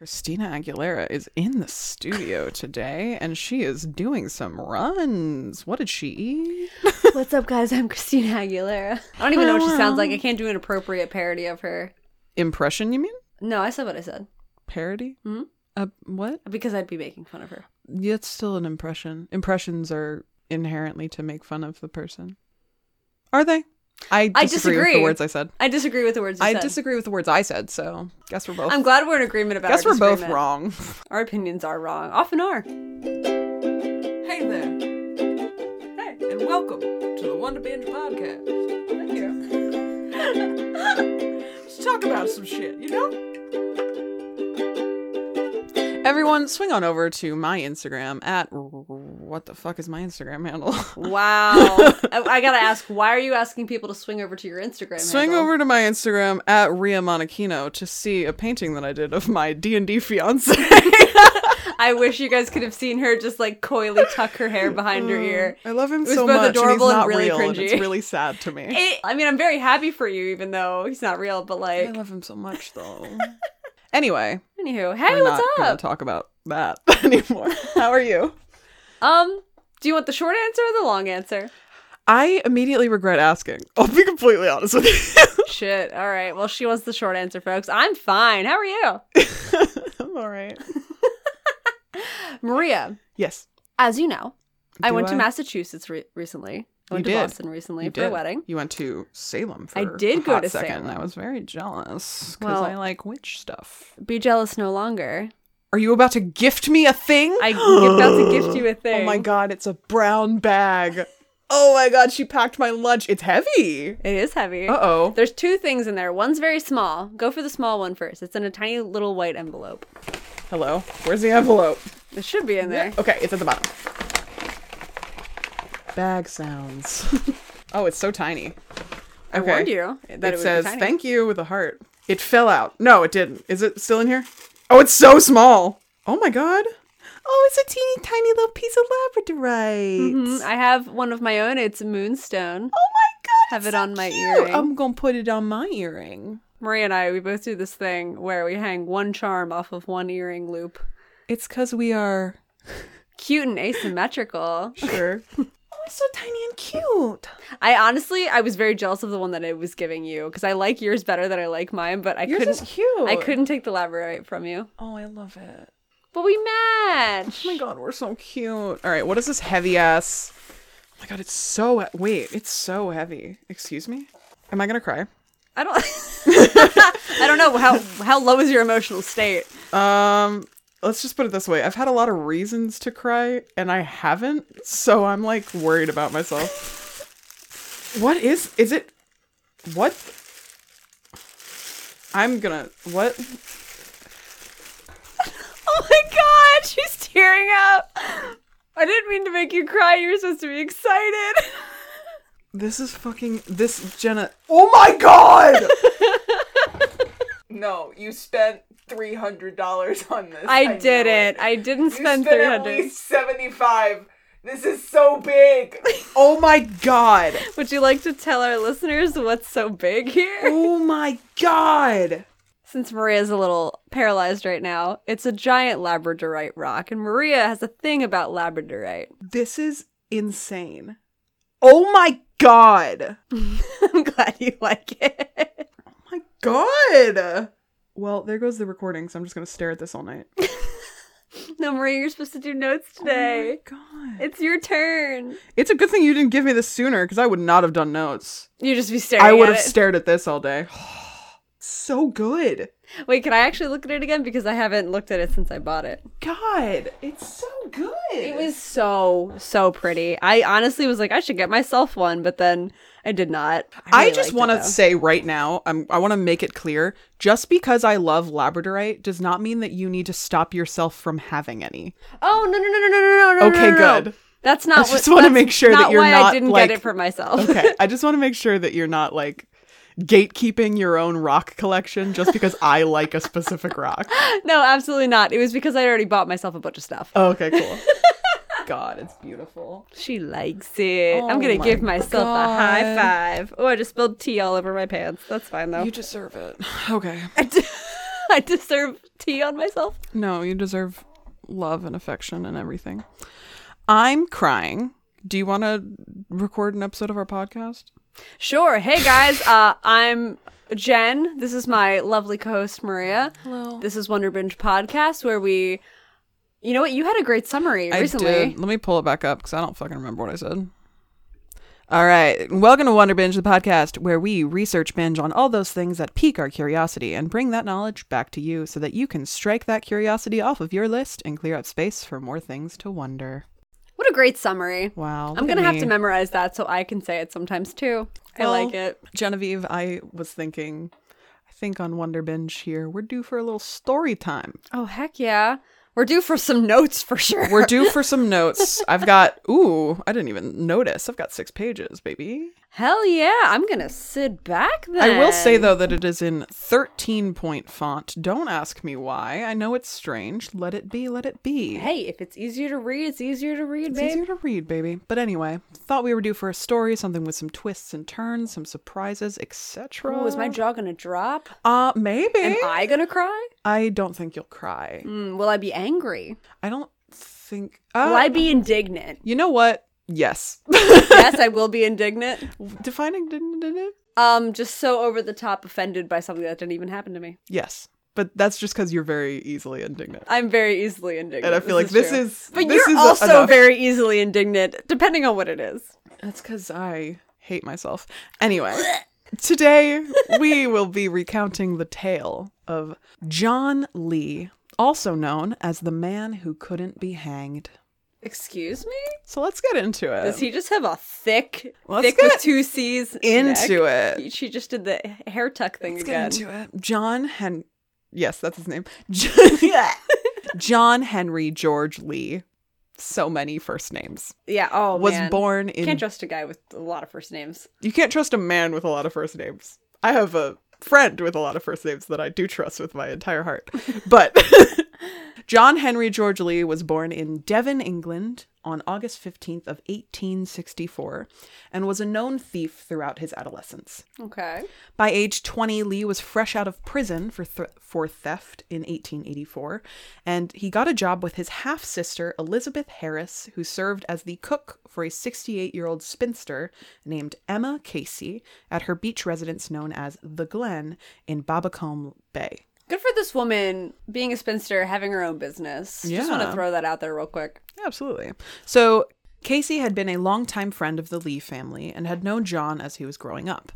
Christina Aguilera is in the studio today and she is doing some runs. What did she eat? What's up, guys? I'm Christina Aguilera. I don't even know what she sounds like. I can't do an appropriate parody of her. Impression, you mean? No, I said what I said Parody? Mhm. Uh, what? because I'd be making fun of her. Yeah, it's still an impression. Impressions are inherently to make fun of the person. Are they? I disagree, I with the words I said. I disagrey with the words you I said. disagree with the words I said, so guess we're both I'm glad we're in agreement about. This. Guess we're both wrong. Our opinions are wrong. Often are. Hey there. Hey, and welcome to the Wonder Binge podcast. Thank you. Let's talk about some shit, you know? Everyone, swing on over to my Instagram at what the fuck is my Instagram handle? Wow. I, I gotta ask, why are you asking people to swing over to your Instagram? Swing handle? over to my Instagram at Ria Monachino to see a painting that I did of my D and D fiance. I wish you guys could have seen her just like coyly tuck her hair behind her ear. I love him so much, and he's adorable and not really real, cringy. it's really sad to me. It, I mean, I'm very happy for you, even though he's not real. But like, I love him so much, though. anyway, anywho, hey, we're what's not gonna up? talk about that anymore. How are you? Um, do you want the short answer or the long answer? I immediately regret asking. I'll be completely honest with you. Shit. All right. Well, she wants the short answer, folks. I'm fine. How are you, I'm all right. Maria? Yes. As you know, I Do went to Massachusetts re- recently. I went You to did. Boston recently You for did. a wedding. You went to Salem for I did go to second. Salem. I was very jealous because Well- I like witch stuff. Be jealous no longer. Are you about to gift me a thing? I'm about to gift you a thing. Oh my god, it's a brown bag. Oh my god, she packed my lunch. It's heavy. It is heavy. Uh oh. There's two things in there. One's very small. Go for the small one first. It's in a tiny little white envelope. Hello. Where's the envelope? It should be in there. Okay, it's at the bottom. Bag sounds. oh, it's so tiny. I warned you that it, it would says thank you with a heart. It fell out. No, it didn't. Is it still in here? Oh, it's so small. Oh my god. Oh, it's a teeny tiny little piece of labradorite. Mhm. I have one of my own. It's a Moonstone. Oh my god. Have it so on my cute. earring. I'm gonna put it on my earring. Maria and I, we both do this thing where we hang one charm off of one earring loop. It's cause we are Cute and asymmetrical. sure. so tiny and cute. I honestly, I was very jealous of the one that I was giving you because I like yours better than I like mine, but I Yours couldn't. is cute. I couldn't take the labradorite from you. Oh, I love it. But we match. Oh my god, we're so cute. All right, what is this heavy ass? Oh my god, it's so wait, it's so heavy. Excuse me. Am I gonna cry? I don't. I don't know how how low is your emotional state. Um, let's just put it this way. I've had a lot of reasons to cry, and I haven't, so I'm like worried about myself. What is? Is it? What? I'm gonna. What? Oh my god, she's tearing up. I didn't mean to make you cry. You were supposed to be excited. This is fucking. This Jenna. Oh my god! no, you spent three hundred dollars on this. I didn't. I didn't spend three hundred. At least seventy-five. This is so big. oh my god. Would you like to tell our listeners what's so big here? Oh my god. Since Maria's a little paralyzed right now, it's a giant labradorite rock, and Maria has a thing about labradorite. This is insane. Oh my god. I'm glad you like it. God. Well, there goes the recording, so I'm just gonna stare at this all night. No, Maria, you're supposed to do notes today. Oh my god. It's your turn. It's a good thing you didn't give me this sooner, because I would not have done notes. You just be staring I would have it. stared at this all day. so good. Wait, can I actually look at it again? Because I haven't looked at it since I bought it. God, it's so good. It was so, so pretty. I honestly was like, I should get myself one, but then I did not. I, really I just want to say right now, I'm, I want to make it clear just because I love Labradorite does not mean that you need to stop yourself from having any. Oh, no, no, no, no, no, no, okay, no. Okay, no, no. good. That's not. I just want to make sure that you're why not. I didn't like, get it for myself. okay, I just want to make sure that you're not like gatekeeping your own rock collection just because I like a specific rock. No, absolutely not. It was because I already bought myself a bunch of stuff. Oh, okay, cool. God, it's beautiful. She likes it. I'm Oh gonna my give myself a high God. five. Oh, I just spilled tea all over my pants. That's fine though. You deserve it. Okay. I deserve tea on myself. No, you deserve love and affection and everything. I'm crying. Do you want to record an episode of our podcast? Sure. Hey guys, uh, I'm Jen. This is my lovely co-host Maria. Hello. This is Wonder Binge podcast where we. You know what? You had a great summary I recently. did. Let me pull it back up because I don't fucking remember what I said. All right. Welcome to Wonder Binge, the podcast where we research binge on all those things that pique our curiosity and bring that knowledge back to you so that you can strike that curiosity off of your list and clear up space for more things to wonder. What a great summary. Wow. I'm gonna have to memorize that so I can say it sometimes too. I Well, like it. Genevieve, I was thinking, I think on Wonder Binge here, we're due for a little story time. Oh heck yeah, we're due for some notes for sure. We're due for some notes. I've got, ooh, I didn't even notice. I've got six pages, baby. Hell yeah, I'm gonna sit back then. I will say, though, that it is in 13 point font. Don't ask me why. I know it's strange. Let it be, let it be. Hey, if it's easier to read, it's easier to read, It's babe. easier to read, baby. But anyway, thought we were due for a story, something with some twists and turns, some surprises, etc. Oh, is my jaw gonna drop? Uh, maybe. Am I gonna cry? I don't think you'll cry. Mm, will I be angry? I don't think. Uh, Will I be indignant? You know what? Yes. yes, I will be indignant. Defining it? Um, just so over the top offended by something that didn't even happen to me. Yes. But that's just because you're very easily indignant. I'm very easily indignant. And I feel like this true. is. But this you're is also enough. very easily indignant, depending on what it is. That's because I hate myself. Anyway, today we will be recounting the tale of John Lee, also known as the man who couldn't be hanged. Excuse me? So let's get into it. Does he just have a thick, Let's thick with two C's into neck? it. She just did the hair tuck thing Let's again. get into it. John Hen. Yes, that's his name. John, John Henry George Lee. So many first names. yeah. Oh was man. born in. Can't trust a guy with a lot of first names. you can't trust a man with a lot of first names. I have a friend with a lot of first names that I do trust with my entire heart. But John Henry George Lee was born in Devon, England on August 15th of 1864 and was a known thief throughout his adolescence. Okay. By age 20, Lee was fresh out of prison for th- for theft in 1884, and he got a job with his half sister Elizabeth Harris, who served as the cook for a 68 year old spinster named Emma Casey at her beach residence known as the Glen in Babbacombe Bay. Good for this woman being a spinster, having her own business. Yeah. Just want to throw that out there real quick. Absolutely. So, Casey had been a longtime friend of the Lee family and had known John as he was growing up.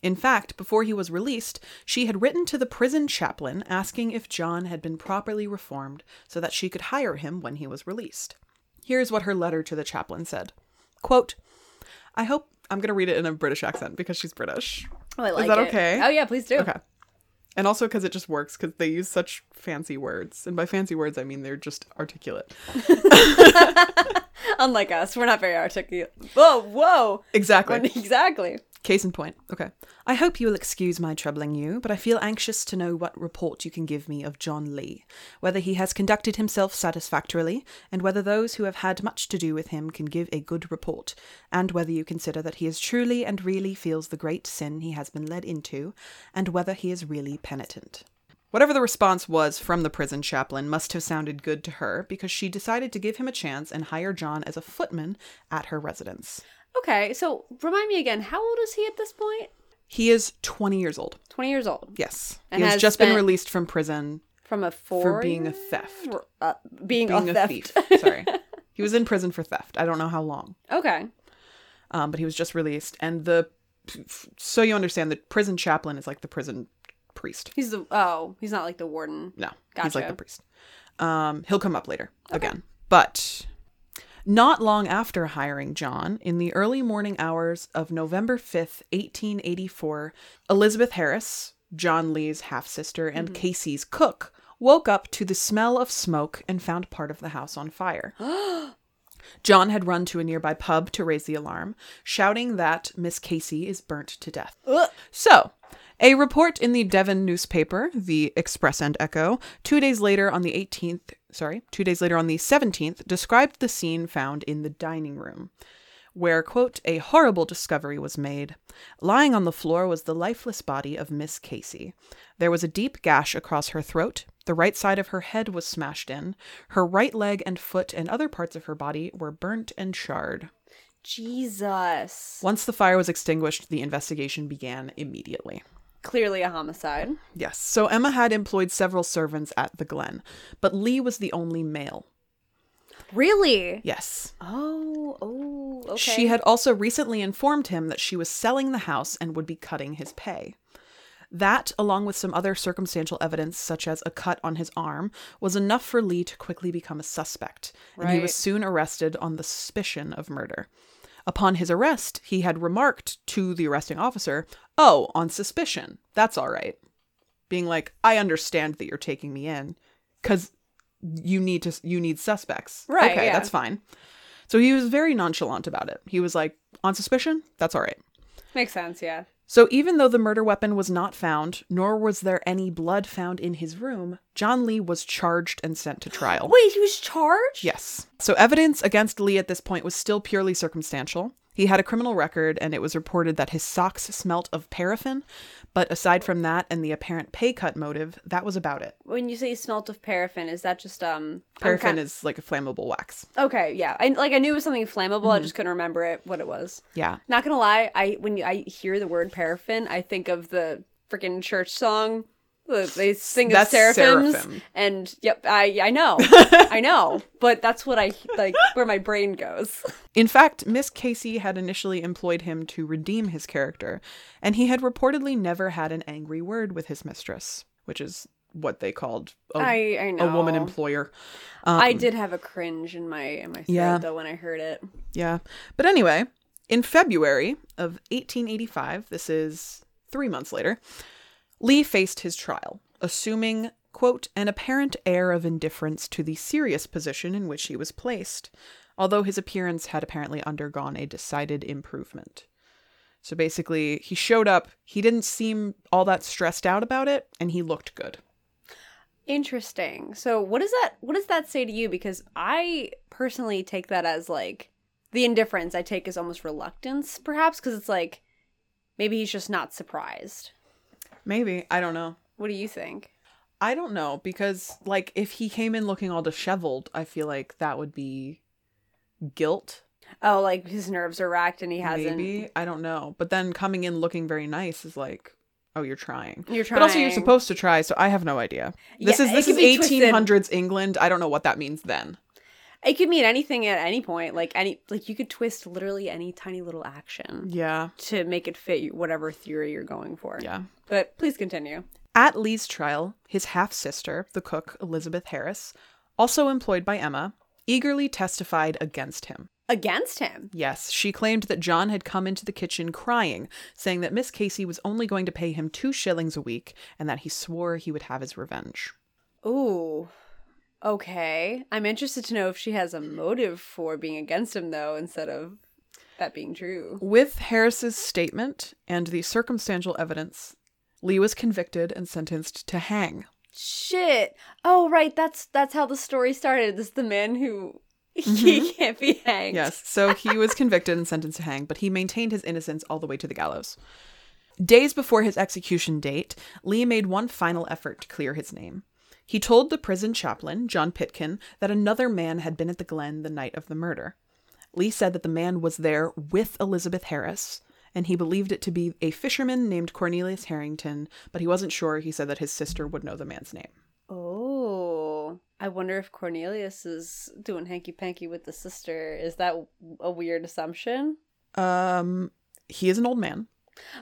In fact, before he was released, she had written to the prison chaplain asking if John had been properly reformed so that she could hire him when he was released. Here's what her letter to the chaplain said Quote, I hope I'm going to read it in a British accent because she's British. Oh, I like that it. okay? Oh yeah, please do. Okay. And also because it just works because they use such fancy words. And by fancy words, I mean they're just articulate. Unlike us, we're not very articulate. Whoa, whoa. Exactly. exactly. Case in point. Okay. I hope you will excuse my troubling you, but I feel anxious to know what report you can give me of John Lee, whether he has conducted himself satisfactorily, and whether those who have had much to do with him can give a good report, and whether you consider that he is truly and really feels the great sin he has been led into, and whether he is really penitent. Whatever the response was from the prison chaplain must have sounded good to her because she decided to give him a chance and hire John as a footman at her residence. Okay, so remind me again, how old is he at this point? He is 20 years old. 20 years old. Yes. And he has, has just been released from prison From a four for being a theft. uh, being, Being a, a, theft. thief. Sorry. he was in prison for theft. I don't know how long. okay. Um, but he was just released. And the so you understand the prison chaplain is like the prison priest. He's the oh, he's not like the warden. No. He's like the priest. Um, he'll come up later again. But not long after hiring John, in the early morning hours of November 5th, 1884, Elizabeth Harris, John Lee's half sister and mm-hmm. Casey's cook, woke up to the smell of smoke and found part of the house on fire. John had run to a nearby pub to raise the alarm, shouting that Miss Casey is burnt to death. Ugh. So, a report in the Devon newspaper, the Express and Echo, two days later on the 18th, sorry, two days later on the 17th, described the scene found in the dining room. where, quote, a horrible discovery was made. Lying on the floor was the lifeless body of Miss Casey. There was a deep gash across her throat. The right side of her head was smashed in. Her right leg and foot and other parts of her body were burnt and charred. Jesus. Once the fire was extinguished, the investigation began immediately. Clearly a homicide. Yes, so Emma had employed several servants at the Glen, but Lee was the only male. Really? Yes. Oh, oh, okay. She had also recently informed him that she was selling the house and would be cutting his pay. That, along with some other circumstantial evidence, such as a cut on his arm, was enough for Lee to quickly become a suspect, and he was soon arrested on the suspicion of murder. Upon his arrest, he had remarked to the arresting officer, Oh, on suspicion. That's all right. Being like, I understand that you're taking me in because you need to, you need suspects. Right, Okay, yeah. that's fine. So he was very nonchalant about it. He was like, On suspicion? That's all right. Makes sense, yeah. So even though the murder weapon was not found, nor was there any blood found in his room, John Lee was charged and sent to trial. Wait, he was charged? Yes. So evidence against Lee at this point was still purely circumstantial. He had a criminal record, and it was reported that his socks smelt of paraffin. But aside from that and the apparent pay cut motive, that was about it. When you say smelt of paraffin, is that just um Paraffin is like a flammable wax. Okay, yeah. I like I knew it was something flammable, I Mm-hmm. just couldn't remember it what it was. Yeah. Not gonna lie, I when you, I hear the word paraffin, I think of the freaking church song. The- They sing of That's seraphims, seraphim. and yep, I I know, I know, but that's what I like where my brain goes. In fact, Miss Casey had initially employed him to redeem his character, and he had reportedly never had an angry word with his mistress, which is what they called a, I I know a woman employer. Um, I did have a cringe in my in my throat Yeah. though when I heard it. Yeah. But anyway, in February of 1885, this is three months later, Lee faced his trial, assuming, quote, an apparent air of indifference to the serious position in which he was placed, although his appearance had apparently undergone a decided improvement. So basically, he showed up, he didn't seem all that stressed out about it, and he looked good. Interesting. So what does that what does that say to you? Because I personally take that as like the indifference I take as almost reluctance, perhaps, because it's like maybe he's just not surprised. Maybe, I don't know. What do you think? I don't know because like if he came in looking all disheveled, I feel like that would be guilt. Oh, like his nerves are racked and he hasn't. Maybe I don't know. But then coming in looking very nice is like, oh, you're trying. You're trying. But also, you're supposed to try, so I have no idea. This Yeah, is this is twisted. 1800s England. I don't know what that means then. It could mean anything at any point. Like any, like you could twist literally any tiny little action Yeah, to make it fit whatever theory you're going for. yeah. But please continue. At Lee's trial, his half sister, the cook Elizabeth Harris, also employed by Emma, eagerly testified against him. Against him. Yes, she claimed that John had come into the kitchen crying, saying that Miss Casey was only going to pay him two shillings a week and that he swore he would have his revenge. Ooh. Okay. I'm interested to know if she has a motive for being against him, though, instead of that being true. With Harris's statement and the circumstantial evidence, Lee was convicted and sentenced to hang. Shit. Oh, right. That's that's how the story started. This is the man who he mm-hmm. can't be hanged. Yes, so he was convicted and sentenced to hang, but he maintained his innocence all the way to the gallows. Days before his execution date, Lee made one final effort to clear his name. He told the prison chaplain, John Pitkin, that another man had been at the Glen the night of the murder. Lee said that the man was there with Elizabeth Harris, and he believed it to be a fisherman named Cornelius Harrington, but he wasn't sure. He said that his sister would know the man's name. Oh. I wonder if Cornelius is doing hanky panky with the sister. Is that a weird assumption? Um, he is an old man.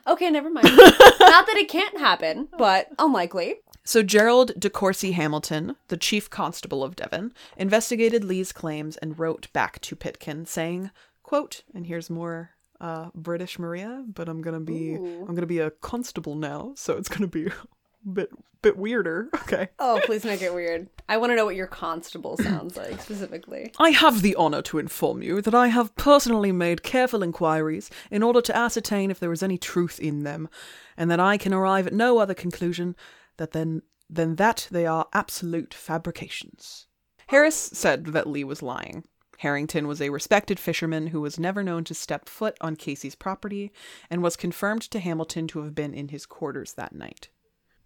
Okay, never mind. Not that it can't happen, but unlikely. So Gerald de Courcy Hamilton, the chief constable of Devon, investigated Lee's claims and wrote back to Pitkin saying, quote, and here's more uh, British Maria, but I'm gonna be Ooh. I'm gonna be a constable now, so it's gonna be a bit bit weirder. Okay. Oh, please make it weird. I want to know what your constable sounds like specifically. I have the honour to inform you that I have personally made careful inquiries in order to ascertain if there is any truth in them, and that I can arrive at no other conclusion that then than that they are absolute fabrications. Harris said that Lee was lying. Harrington was a respected fisherman who was never known to step foot on Casey's property and was confirmed to Hamilton to have been in his quarters that night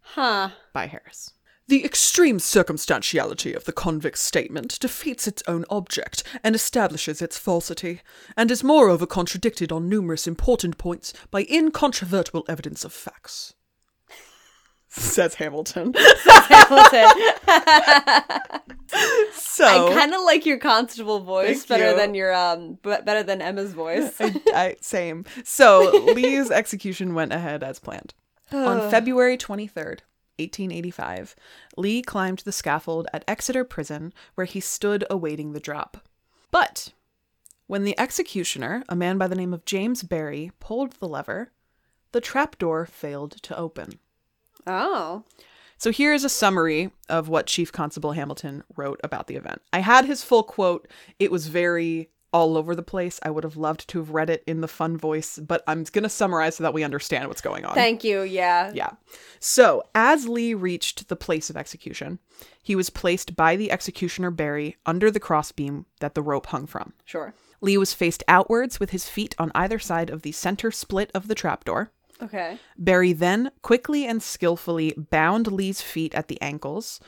Huh. by Harris. The extreme circumstantiality of the convict's statement defeats its own object and establishes its falsity, and is moreover contradicted on numerous important points by incontrovertible evidence of facts. Says Hamilton. Hamilton. So I kind of like your constable voice better you. than your um b- better than Emma's voice. I, I, same. So Lee's execution went ahead as planned. On February 23rd, 1885, Lee climbed the scaffold at Exeter Prison where he stood awaiting the drop. But when the executioner, a man by the name of James Berry, pulled the lever, the trapdoor failed to open. Oh. So here is a summary of what Chief Constable Hamilton wrote about the event. I had his full quote. It was very all over the place. I would have loved to have read it in the fun voice, but I'm going to summarize so that we understand what's going on. Thank you. Yeah. Yeah. So, as Lee reached the place of execution, he was placed by the executioner Berry under the crossbeam that the rope hung from. Sure. Lee was faced outwards with his feet on either side of the center split of the trapdoor. Okay. Berry then quickly and skillfully bound Lee's feet at the ankles,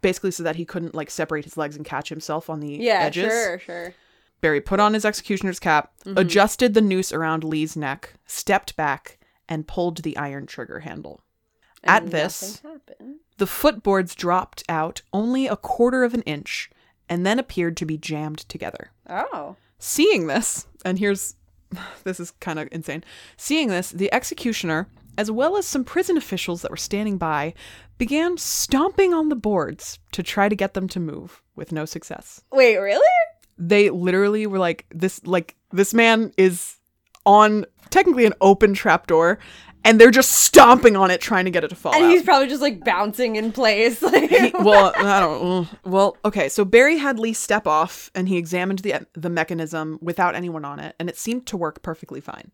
basically so that he couldn't like separate his legs and catch himself on the Yeah. edges. Sure. Sure. Berry put on his executioner's cap, mm-hmm. adjusted the noose around Lee's neck, stepped back, and pulled the iron trigger handle. At this, happened. the footboards dropped out only a quarter of an inch and then appeared to be jammed together. Oh. Seeing this, and here's this is kind of insane. Seeing this, the executioner, as well as some prison officials that were standing by, began stomping on the boards to try to get them to move with no success. Wait. Really? They literally were like this like this man is on technically an open trapdoor and they're just stomping on it trying to get it to fall And out. he's probably just like bouncing in place. Like, He- well, I don't. Mm, well, okay. So Berry had Lee step off, and he examined the the mechanism without anyone on it, and it seemed to work perfectly fine.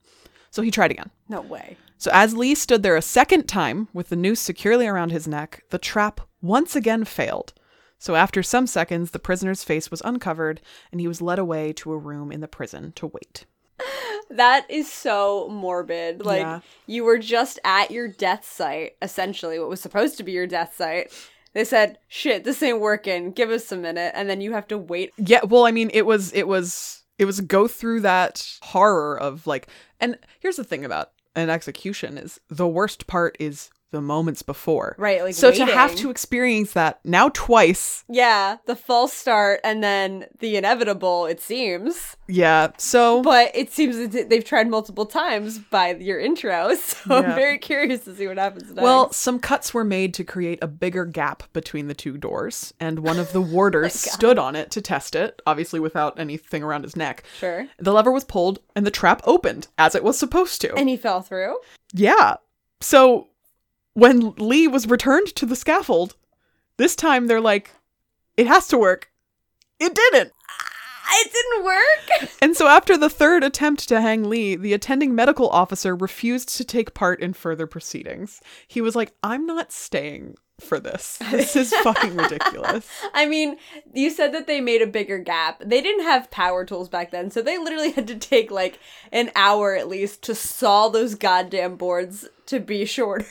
So he tried again. no way. So as Lee stood there a second time with the noose securely around his neck, the trap once again failed. So after some seconds, the prisoner's face was uncovered, and he was led away to a room in the prison to wait. That is so morbid. Like Yeah. you were just at your death site, essentially what was supposed to be your death site. They said, "Shit, this ain't working. Give us a minute." And then you have to wait. Yeah, well, I mean, it was it was it was go through that horror of like and here's the thing about an execution is the worst part is the moments before. Right, like So to have to experience that now twice, Yeah, the false start and then the inevitable, it seems. yeah. So But it seems that they've tried multiple times by your intro, so Yeah. I'm very curious to see what happens next. well, some cuts were made to create a bigger gap between the two doors, and one of the oh warders stood on it to test it, obviously without anything around his neck. sure. The lever was pulled and the trap opened as it was supposed to. And he fell through. Yeah. So when Lee was returned to the scaffold, this time they're like, it has to work. It didn't. Ah, it didn't work. And so after the third attempt to hang Lee, the attending medical officer refused to take part in further proceedings. He was like, I'm not staying for this. This is fucking ridiculous. I mean, you said that they made a bigger gap. They didn't have power tools back then, so they literally had to take like an hour at least to saw those goddamn boards to be shorter.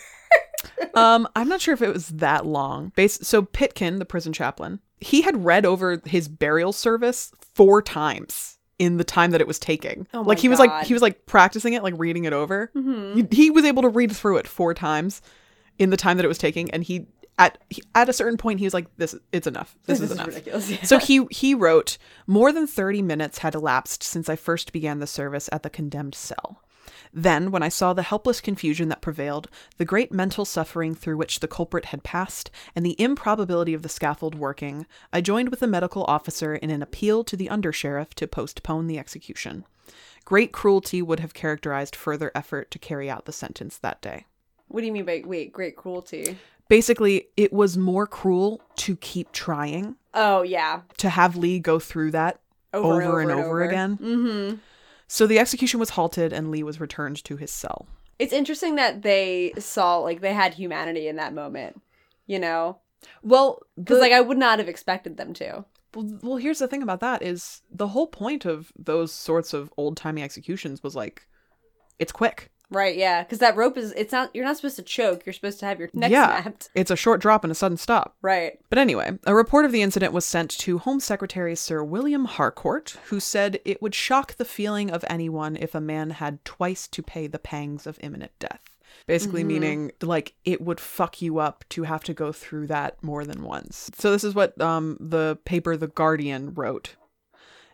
Um, I'm not sure if it was that long. Base so Pitkin, the prison chaplain, he had read over his burial service four times in the time that it was taking. Oh like he was God. like he was like practicing it, like reading it over. He, he was able to read through it four times in the time that it was taking, and he at he, at a certain point he was like, "This it's enough. This, is, enough." ridiculous. yeah. So he he wrote, "More than 30 minutes had elapsed since I first began the service at the condemned cell. Then, when I saw the helpless confusion that prevailed, the great mental suffering through which the culprit had passed, and the improbability of the scaffold working, I joined with the medical officer in an appeal to the undersheriff to postpone the execution. Great cruelty would have characterized further effort to carry out the sentence that day." what do you mean by wait, great cruelty? Basically, it was more cruel to keep trying, Oh yeah. to have Lee go through that Over, over, and over, again. Mm-hmm. So the execution was halted and Lee was returned to his cell. It's interesting that they saw like they had humanity in that moment. You know? Well, Because like I would not have expected them to. Well, well, here's the thing about that is the whole point of those sorts of old timey executions was like, it's quick. Right, yeah. Because that rope is, it's not, you're not supposed to choke. You're supposed to have your neck yeah, snapped. it's a short drop and a sudden stop. Right. But anyway, a report of the incident was sent to Home Secretary Sir William Harcourt, who said it would shock the feeling of anyone if a man had twice to pay the pangs of imminent death. Basically, meaning like it would fuck you up to have to go through that more than once. So, this is what um, the paper The Guardian wrote.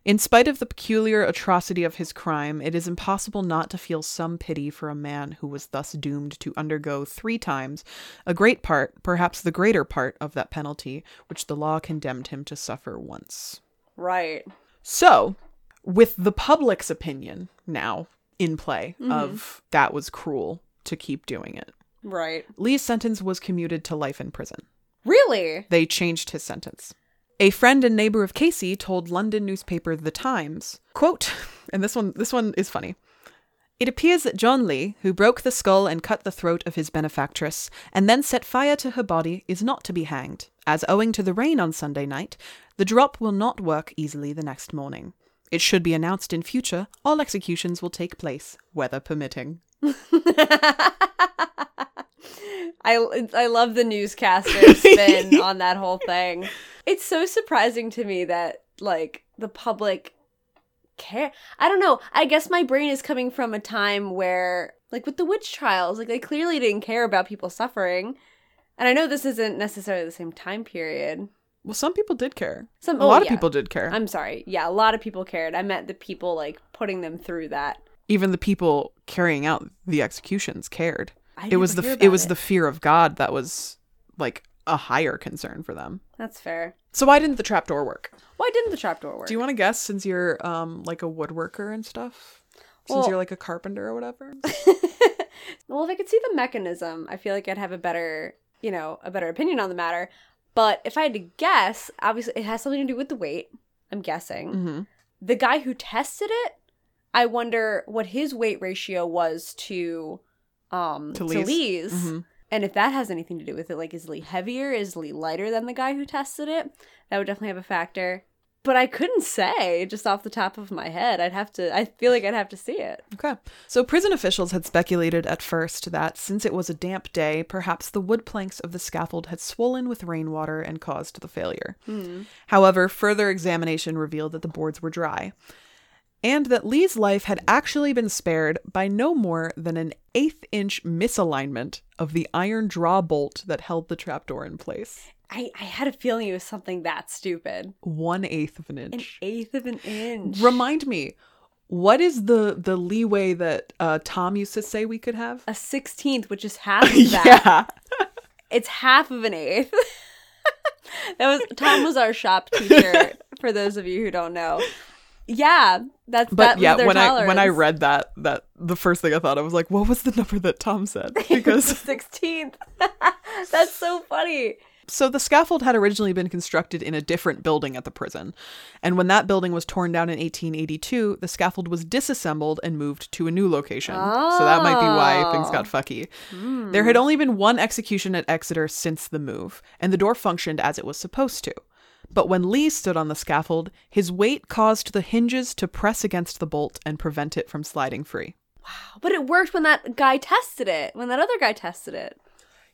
In spite of the peculiar atrocity of his crime, it is impossible not to feel some pity for a man who was thus doomed to undergo three times a great part, perhaps the greater part, of that penalty which the law condemned him to suffer once. Right. So, with the public's opinion now in play mm-hmm. of that was cruel to keep doing it, Right. Lee's sentence was commuted to life in prison. Really? They changed his sentence. A friend and neighbor of Casey told London newspaper The Times, quote, and this one this one is funny. It appears that John Lee, who broke the skull and cut the throat of his benefactress, and then set fire to her body, is not to be hanged, as owing to the rain on Sunday night, the drop will not work easily the next morning. It should be announced in future all executions will take place, weather permitting. I I love the newscaster spin on that whole thing. It's so surprising to me that like the public care. I don't know. I guess my brain is coming from a time where like with the witch trials, like they clearly didn't care about people suffering. And I know this isn't necessarily the same time period. Well, some people did care. Some A oh, lot of yeah. people did care. I'm sorry. Yeah, a lot of people cared. I meant the people like putting them through that. Even the people carrying out the executions cared. I it was the never hear f- it was the fear of God that was like a higher concern for them. That's fair. So why didn't the trapdoor work? Why didn't the trapdoor work? Do you want to guess since you're um like a woodworker and stuff? Since Well- you're like a carpenter or whatever? well, if I could see the mechanism, I feel like I'd have a better, you know, a better opinion on the matter. But if I had to guess, obviously it has something to do with the weight. I'm guessing hmm the guy who tested it. I wonder what his weight ratio was to, um, To Lee's? Mhm. and if that has anything to do with it. Like, is Lee heavier? Is Lee lighter than the guy who tested it? That would definitely have a factor. But I couldn't say just off the top of my head. I'd have to. I feel like I'd have to see it. Okay. So prison officials had speculated at first that since it was a damp day, perhaps the wood planks of the scaffold had swollen with rainwater and caused the failure. However, further examination revealed that the boards were dry, and that Lee's life had actually been spared by no more than an eighth inch misalignment of the iron draw bolt that held the trapdoor in place. I, I had a feeling it was something that stupid. One eighth of an inch. An eighth of an inch. Remind me, what is the the leeway that uh, Tom used to say we could have? a sixteenth, which is half of that. yeah. It's half of an eighth. that was Tom was our shop teacher. for those of you who don't know, yeah, that's But that yeah, when I when I read that that the first thing I thought I was like, what was the number that Tom said? Because sixteenth. that's so funny. so the scaffold had originally been constructed in a different building at the prison, and when that building was torn down in 1882, the scaffold was disassembled and moved to a new location. So that might be why things got oh. fucky. There hmm. had only been one execution at Exeter since the move, and the door functioned as it was supposed to. But when Lee stood on the scaffold, his weight caused the hinges to press against the bolt and prevent it from sliding free. Wow. But it worked when that guy tested it. When that other guy tested it.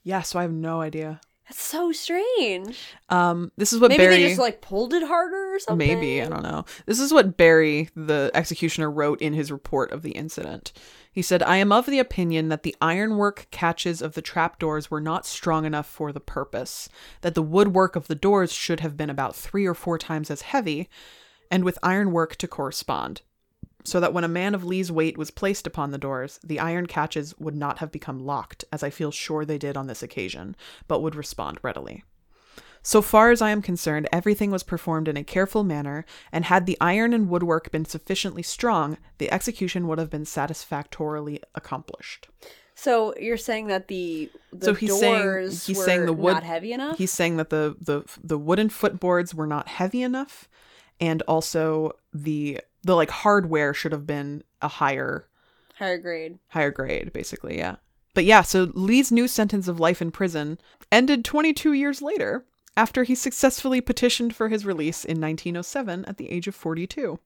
Yeah, so I have no idea. That's so strange. Um, this is what Maybe Berry. they just like pulled it harder or something. Maybe, I don't know. This is what Berry, the executioner, wrote in his report of the incident. He said, I am of the opinion that the ironwork catches of the trapdoors were not strong enough for the purpose, that the woodwork of the doors should have been about three or four times as heavy, and with ironwork to correspond, so that when a man of Lee's weight was placed upon the doors, the iron catches would not have become locked, as I feel sure they did on this occasion, but would respond readily. So far as I am concerned, everything was performed in a careful manner, and had the iron and woodwork been sufficiently strong, the execution would have been satisfactorily accomplished. So you're saying that the the So he's saying- he's were saying the wood- not heavy enough. He's saying that the, the the wooden footboards were not heavy enough, and also the the like hardware should have been a higher Higher grade. higher grade, basically, yeah. But yeah, so Lee's new sentence of life in prison ended 22 years later after he successfully petitioned for his release in 1907 at the age of 42.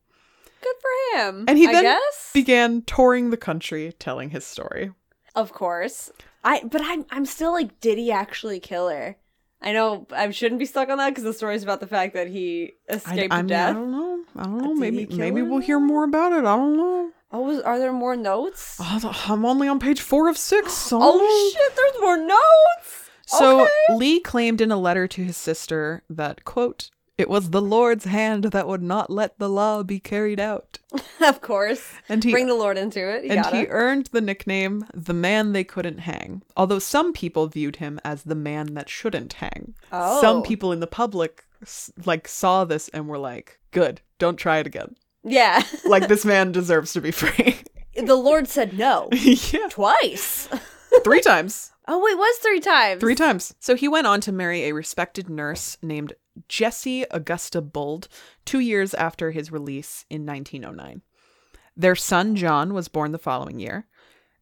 Good for him. And he then began touring the country telling his story. Of course. I but I'm I'm still like, did he actually kill her? I know I shouldn't be stuck on that because the story's about the fact that he escaped I mean, I death. don't know. I don't know. Did Maybe maybe we'll hear more about it. I don't know. Oh, was, are there more notes? Oh, I'm only on page four of six. So Oh shit! There's more notes. So Okay. Lee claimed in a letter to his sister that, quote, it was the Lord's hand that would not let the law be carried out. of course. And he Bring the Lord into it. You and gotta. he earned the nickname the man they couldn't hang. Although some people viewed him as the man that shouldn't hang. Oh. Some people in the public like saw this and were like, "Good, don't try it again. yeah. Like this man deserves to be free." the Lord said no yeah, twice. three times. Oh, it was three times. Three times. So he went on to marry a respected nurse named Jessie Augusta Bold two years after his release in 1909. Their son John was born the following year.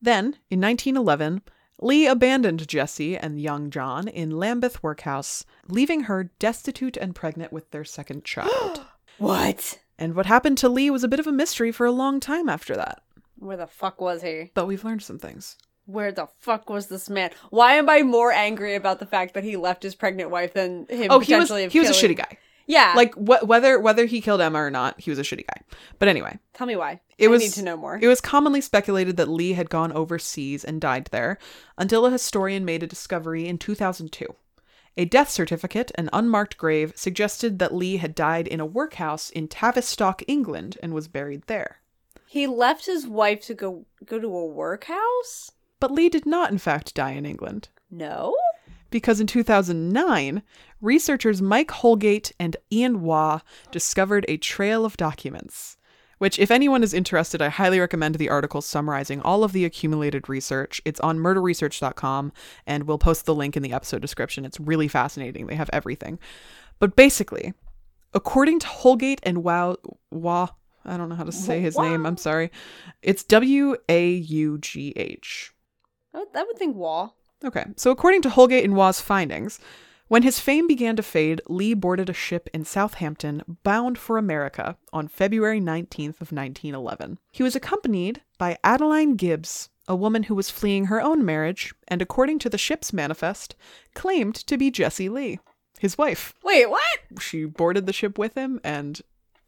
Then, in 1911, Lee abandoned Jessie and young John in Lambeth Workhouse, leaving her destitute and pregnant with their second child. What? and what happened to Lee was a bit of a mystery for a long time after that. Where the fuck was he? But we've learned some things. Where the fuck was this man? Why am I more angry about the fact that he left his pregnant wife than him Oh, he was he was a shitty guy. Yeah. Like wh- whether whether he killed Emma or not, he was a shitty guy. But anyway, tell me why. It I was need to know more. It was commonly speculated that Lee had gone overseas and died there until a historian made a discovery in 2002. A death certificate, an unmarked grave, suggested that Lee had died in a workhouse in Tavistock, England, and was buried there. he left his wife to go go to a workhouse? But Lee did not, in fact, die in England. No. Because in 2009, researchers Mike Holgate and Ian Waugh discovered a trail of documents. Which, if anyone is interested, I highly recommend the article summarizing all of the accumulated research. It's on murderresearch.com, and we'll post the link in the episode description. It's really fascinating. They have everything. But basically, according to Holgate and Wow, Waugh, I don't know how to say his name, I'm sorry. It's W A U G H. I would, I would think wall. Okay, so according to Holgate and Waugh's findings, when his fame began to fade, Lee boarded a ship in Southampton bound for America on February 19th of 1911. He was accompanied by Adeline Gibbs, a woman who was fleeing her own marriage and according to the ship's manifest, claimed to be Jessie Lee, his wife. Wait, what? She boarded the ship with him and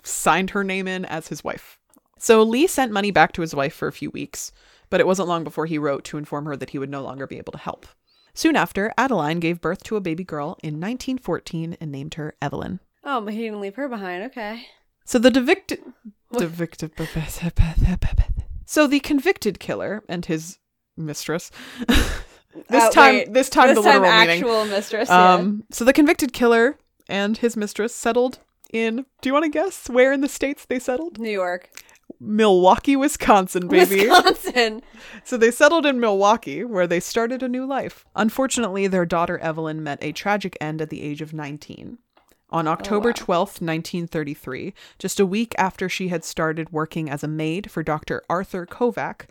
signed her name in as his wife. So Lee sent money back to his wife for a few weeks, but it wasn't long before he wrote to inform her that he would no longer be able to help. Soon after, Adeline gave birth to a baby girl in 1914 and named her Evelyn. Oh, but he didn't leave her behind. Okay. So the devicted, devicted, so the convicted killer and his mistress. this Uh, time, wait, this time, this the time literal meaning. actual mistress. yeah. Um, so the convicted killer and his mistress settled in. Do you want to guess where in the states they settled? New York, Milwaukee, Wisconsin, baby. Wisconsin. So they settled in Milwaukee, where they started a new life. Unfortunately, their daughter Evelyn met a tragic end at the age of 19. On oh, October wow. twelfth, 1933, just a week after she had started working as a maid for Dr. Arthur Kovac,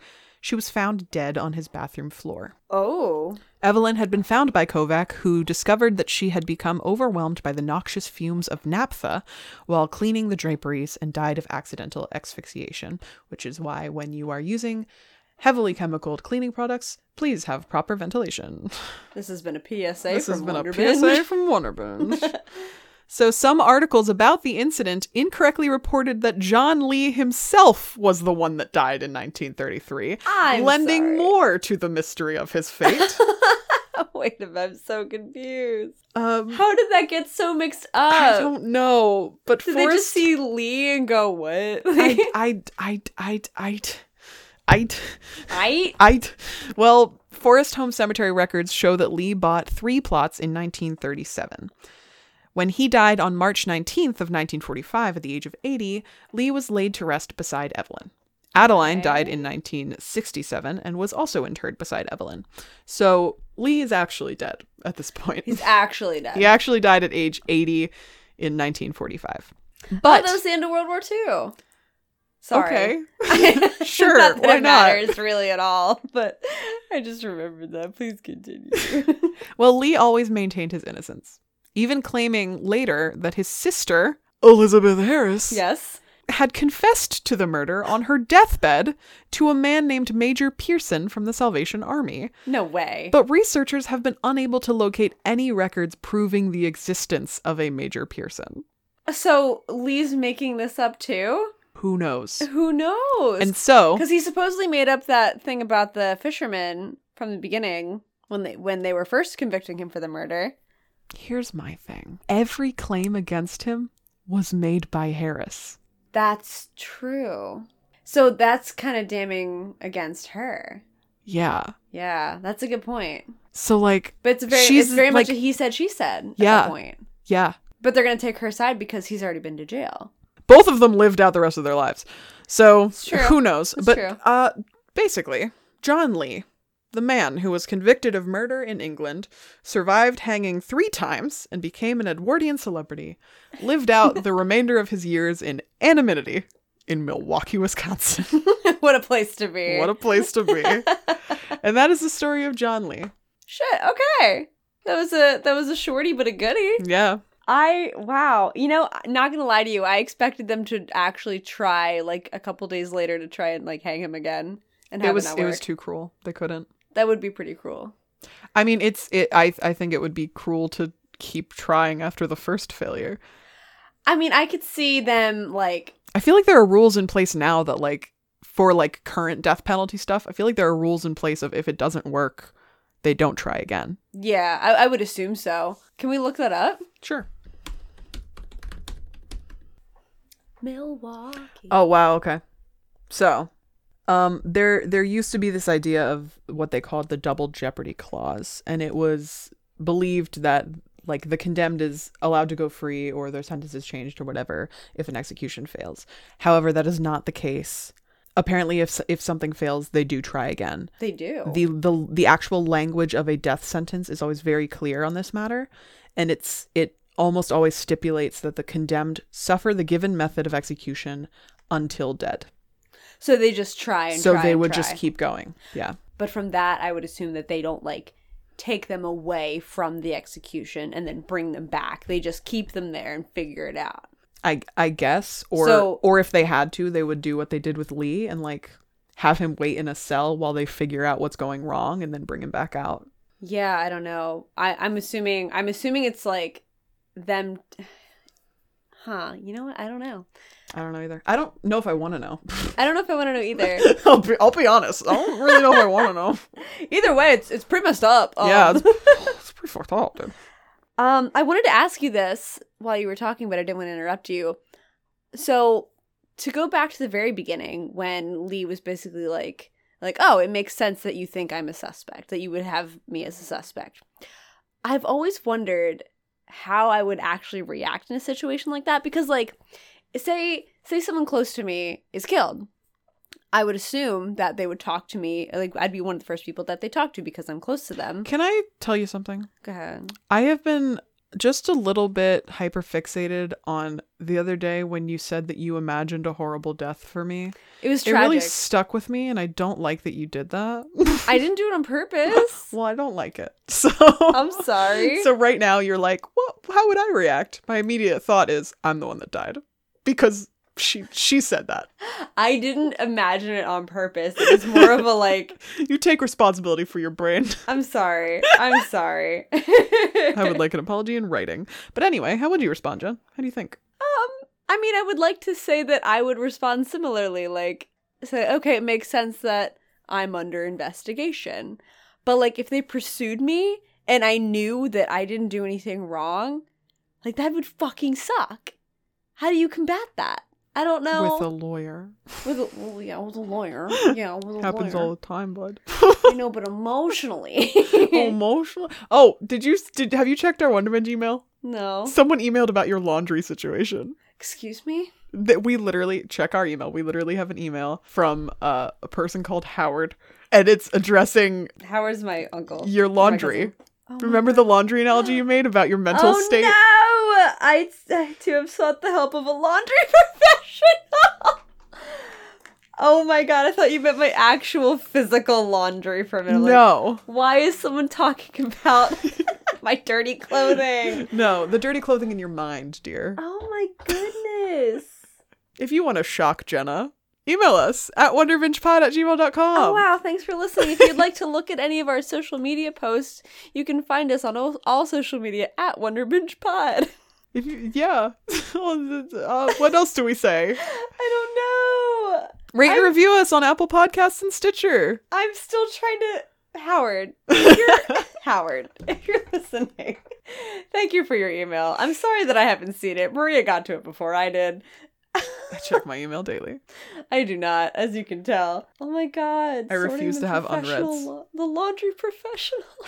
she was found dead on his bathroom floor. Oh. Evelyn had been found by Kovac, who discovered that she had become overwhelmed by the noxious fumes of naphtha while cleaning the draperies and died of accidental asphyxiation, which is why when you are using heavily chemicaled cleaning products, please have proper ventilation. This has been a PSA this from has been a. PSA from Wonder Binge. So, some articles about the incident incorrectly reported that John Lee himself was the one that died in 1933, I'm lending sorry. more to the mystery of his fate. Wait a minute, I'm so confused. um, How did that get so mixed up? I don't know, but Did they just see Lee and go, what? I, I, I, I, I, I, I? I, well, Forest Home Cemetery records show that Lee bought three plots in 1937. When he died on March 19th of 1945 at the age of 80, Lee was laid to rest beside Evelyn. Adeline Okay. died in 1967 and was also interred beside Evelyn. So Lee is actually dead at this point. He's actually dead. he actually died at age 80 in 1945. But oh, that was the end of World War II. Sorry. okay, sure, not that why it not? matters really at all, but I just remembered that. Please continue. Well, Lee always maintained his innocence. Even claiming later that his sister, Elizabeth Harris, Yes. had confessed to the murder on her deathbed to a man named Major Pearson from the Salvation Army. No way. But researchers have been unable to locate any records proving the existence of a Major Pearson. so Lee's making this up too? Who knows? Who knows? And so, Because he supposedly made up that thing about the fisherman from the beginning when they when they were first convicting him for the murder. Here's my thing every claim against him was made by Harris. That's true. So that's kind of damning against her. Yeah. Yeah, that's a good point. So, like, But it's very She's, it's very much a he said she said at Yeah. that point. yeah. But they're gonna take her side because he's already been to jail. both of them lived out the rest of their lives. So who knows? It's but uh basically, John Lee, the man who was convicted of murder in England, survived hanging 3 times and became an Edwardian celebrity, lived out the remainder of his years in anonymity in Milwaukee, Wisconsin. what a place to be. what a place to be. and that is the story of John Lee. Shit, okay. That was a that was a shorty but a goodie. Yeah. I wow. You know, not gonna lie to you, I expected them to actually try like a couple days later to try and like hang him again and have It was it was too cruel. They couldn't. That would be pretty cruel. I mean, it's it I I think it would be cruel to keep trying after the first failure. I mean, I could see them like I feel like there are rules in place now that like for like current death penalty stuff, I feel like there are rules in place of if it doesn't work, they don't try again. yeah, I, I would assume so. Can we look that up? Sure. Milwaukee. Oh wow, okay. So, um there there used to be this idea of what they called the double jeopardy clause and it was believed that like the condemned is allowed to go free or their sentence is changed or whatever if an execution fails. However, that is not the case. Apparently if if something fails, they do try again. They do. the the the actual language of a death sentence is always very clear on this matter and it's it almost always stipulates that the condemned suffer the given method of execution until dead so they just try and so try they and would try. just keep going yeah But from that, I would assume that they don't like take them away from the execution and then bring them back. They just keep them there and figure it out. i i guess or So- or if they had to they would do what they did with lee and like have him wait in a cell while they figure out what's going wrong and then bring him back out Yeah, I don't know. I, I'm assuming. I'm assuming it's like them. Huh? You know what? I don't know. I don't know either i don't know if i want to know I don't know if I want to know either. I'll, be, I'll be honest i don't really know if i want to know either way, it's it's pretty messed up. Um, yeah it's, it's pretty fucked up dude Um, I wanted to ask you this while you were talking, but I didn't want to interrupt you. So, to go back to the very beginning, when Lee was basically like, like, oh, it makes sense that you think I'm a suspect, that you would have me as a suspect. I've always wondered how I would actually react in a situation like that because, like, say say someone close to me is killed. I would assume that they would talk to me. Like, I'd be one of the first people that they talk to because I'm close to them. Can I tell you something? Go ahead. I have been just a little bit hyper fixated on the other day when you said that you imagined a horrible death for me. It was tragic. It tragic. really stuck with me, and I don't like that you did that. I didn't do it on purpose. well, I don't like it. So I'm sorry. So right now you're like, well, how would I react? My immediate thought is, I'm the one that died because she she said that. I didn't imagine it on purpose. It was more of a like, You take responsibility for your brain. I'm sorry. I'm sorry. I would like an apology in writing. But anyway, how would you respond, Jen? How do you think? Um, I mean, I would like to say that I would respond similarly. Like, say, okay, it makes sense that I'm under investigation. But, like, if they pursued me and I knew that I didn't do anything wrong, like, that would fucking suck. How do you combat that? I don't know. With a lawyer. With a, well, yeah, with a lawyer. Yeah, with a Happens lawyer. all the time, bud. I know, but emotionally. emotionally. Oh, did you did have you checked our Wonderman Gmail? no. Someone emailed about your laundry situation. Excuse me? That we literally check our email. We literally have an email from uh, a person called Howard, and it's addressing Howard's my uncle. your laundry. Oh Remember the laundry analogy you made about your mental oh, state? no! I, I too have sought the help of a laundry professional. oh my god, I thought you meant my actual physical laundry for a minute. I'm like, No. Why is someone talking about My dirty clothing. No, the dirty clothing in your mind, dear. Oh my goodness. If you want to shock Jenna, email us at wonderbingepod at gmail.com. Oh wow, thanks for listening. If you'd like to look at any of our social media posts, you can find us on all, all social media at WonderBingePod. If you, yeah. uh, what else do we say? I don't know. Rate and review us on Apple Podcasts and Stitcher. I'm still trying to Howard. You're Howard, if you're listening, thank you for your email. I'm sorry that I haven't seen it. Maria got to it before I did. I check my email daily. I do not, as you can tell. Oh my god. I refuse to have unreads. the laundry professional.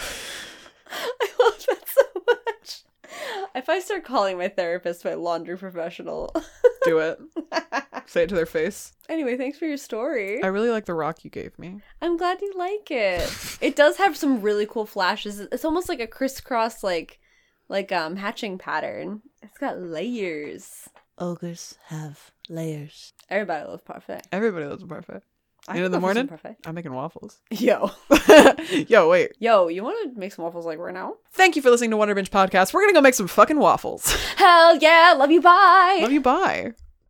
I love that so much. If I start calling my therapist my laundry professional. Do it. Say it to their face. anyway, thanks for your story. I really like the rock you gave me. I'm glad you like it. it does have some really cool flashes. It's almost like a crisscross like like um hatching pattern. It's got layers. Ogres have layers. Everybody loves parfait. Everybody loves a parfait. I You know, in could the go for some morning? parfait. I'm making waffles. Yo. Yo, wait. Yo, you want to make some waffles like right now? Thank you for listening to Wonder Binge Podcast. We're gonna go make some fucking waffles. Hell yeah, love you, bye. Love you. Bye.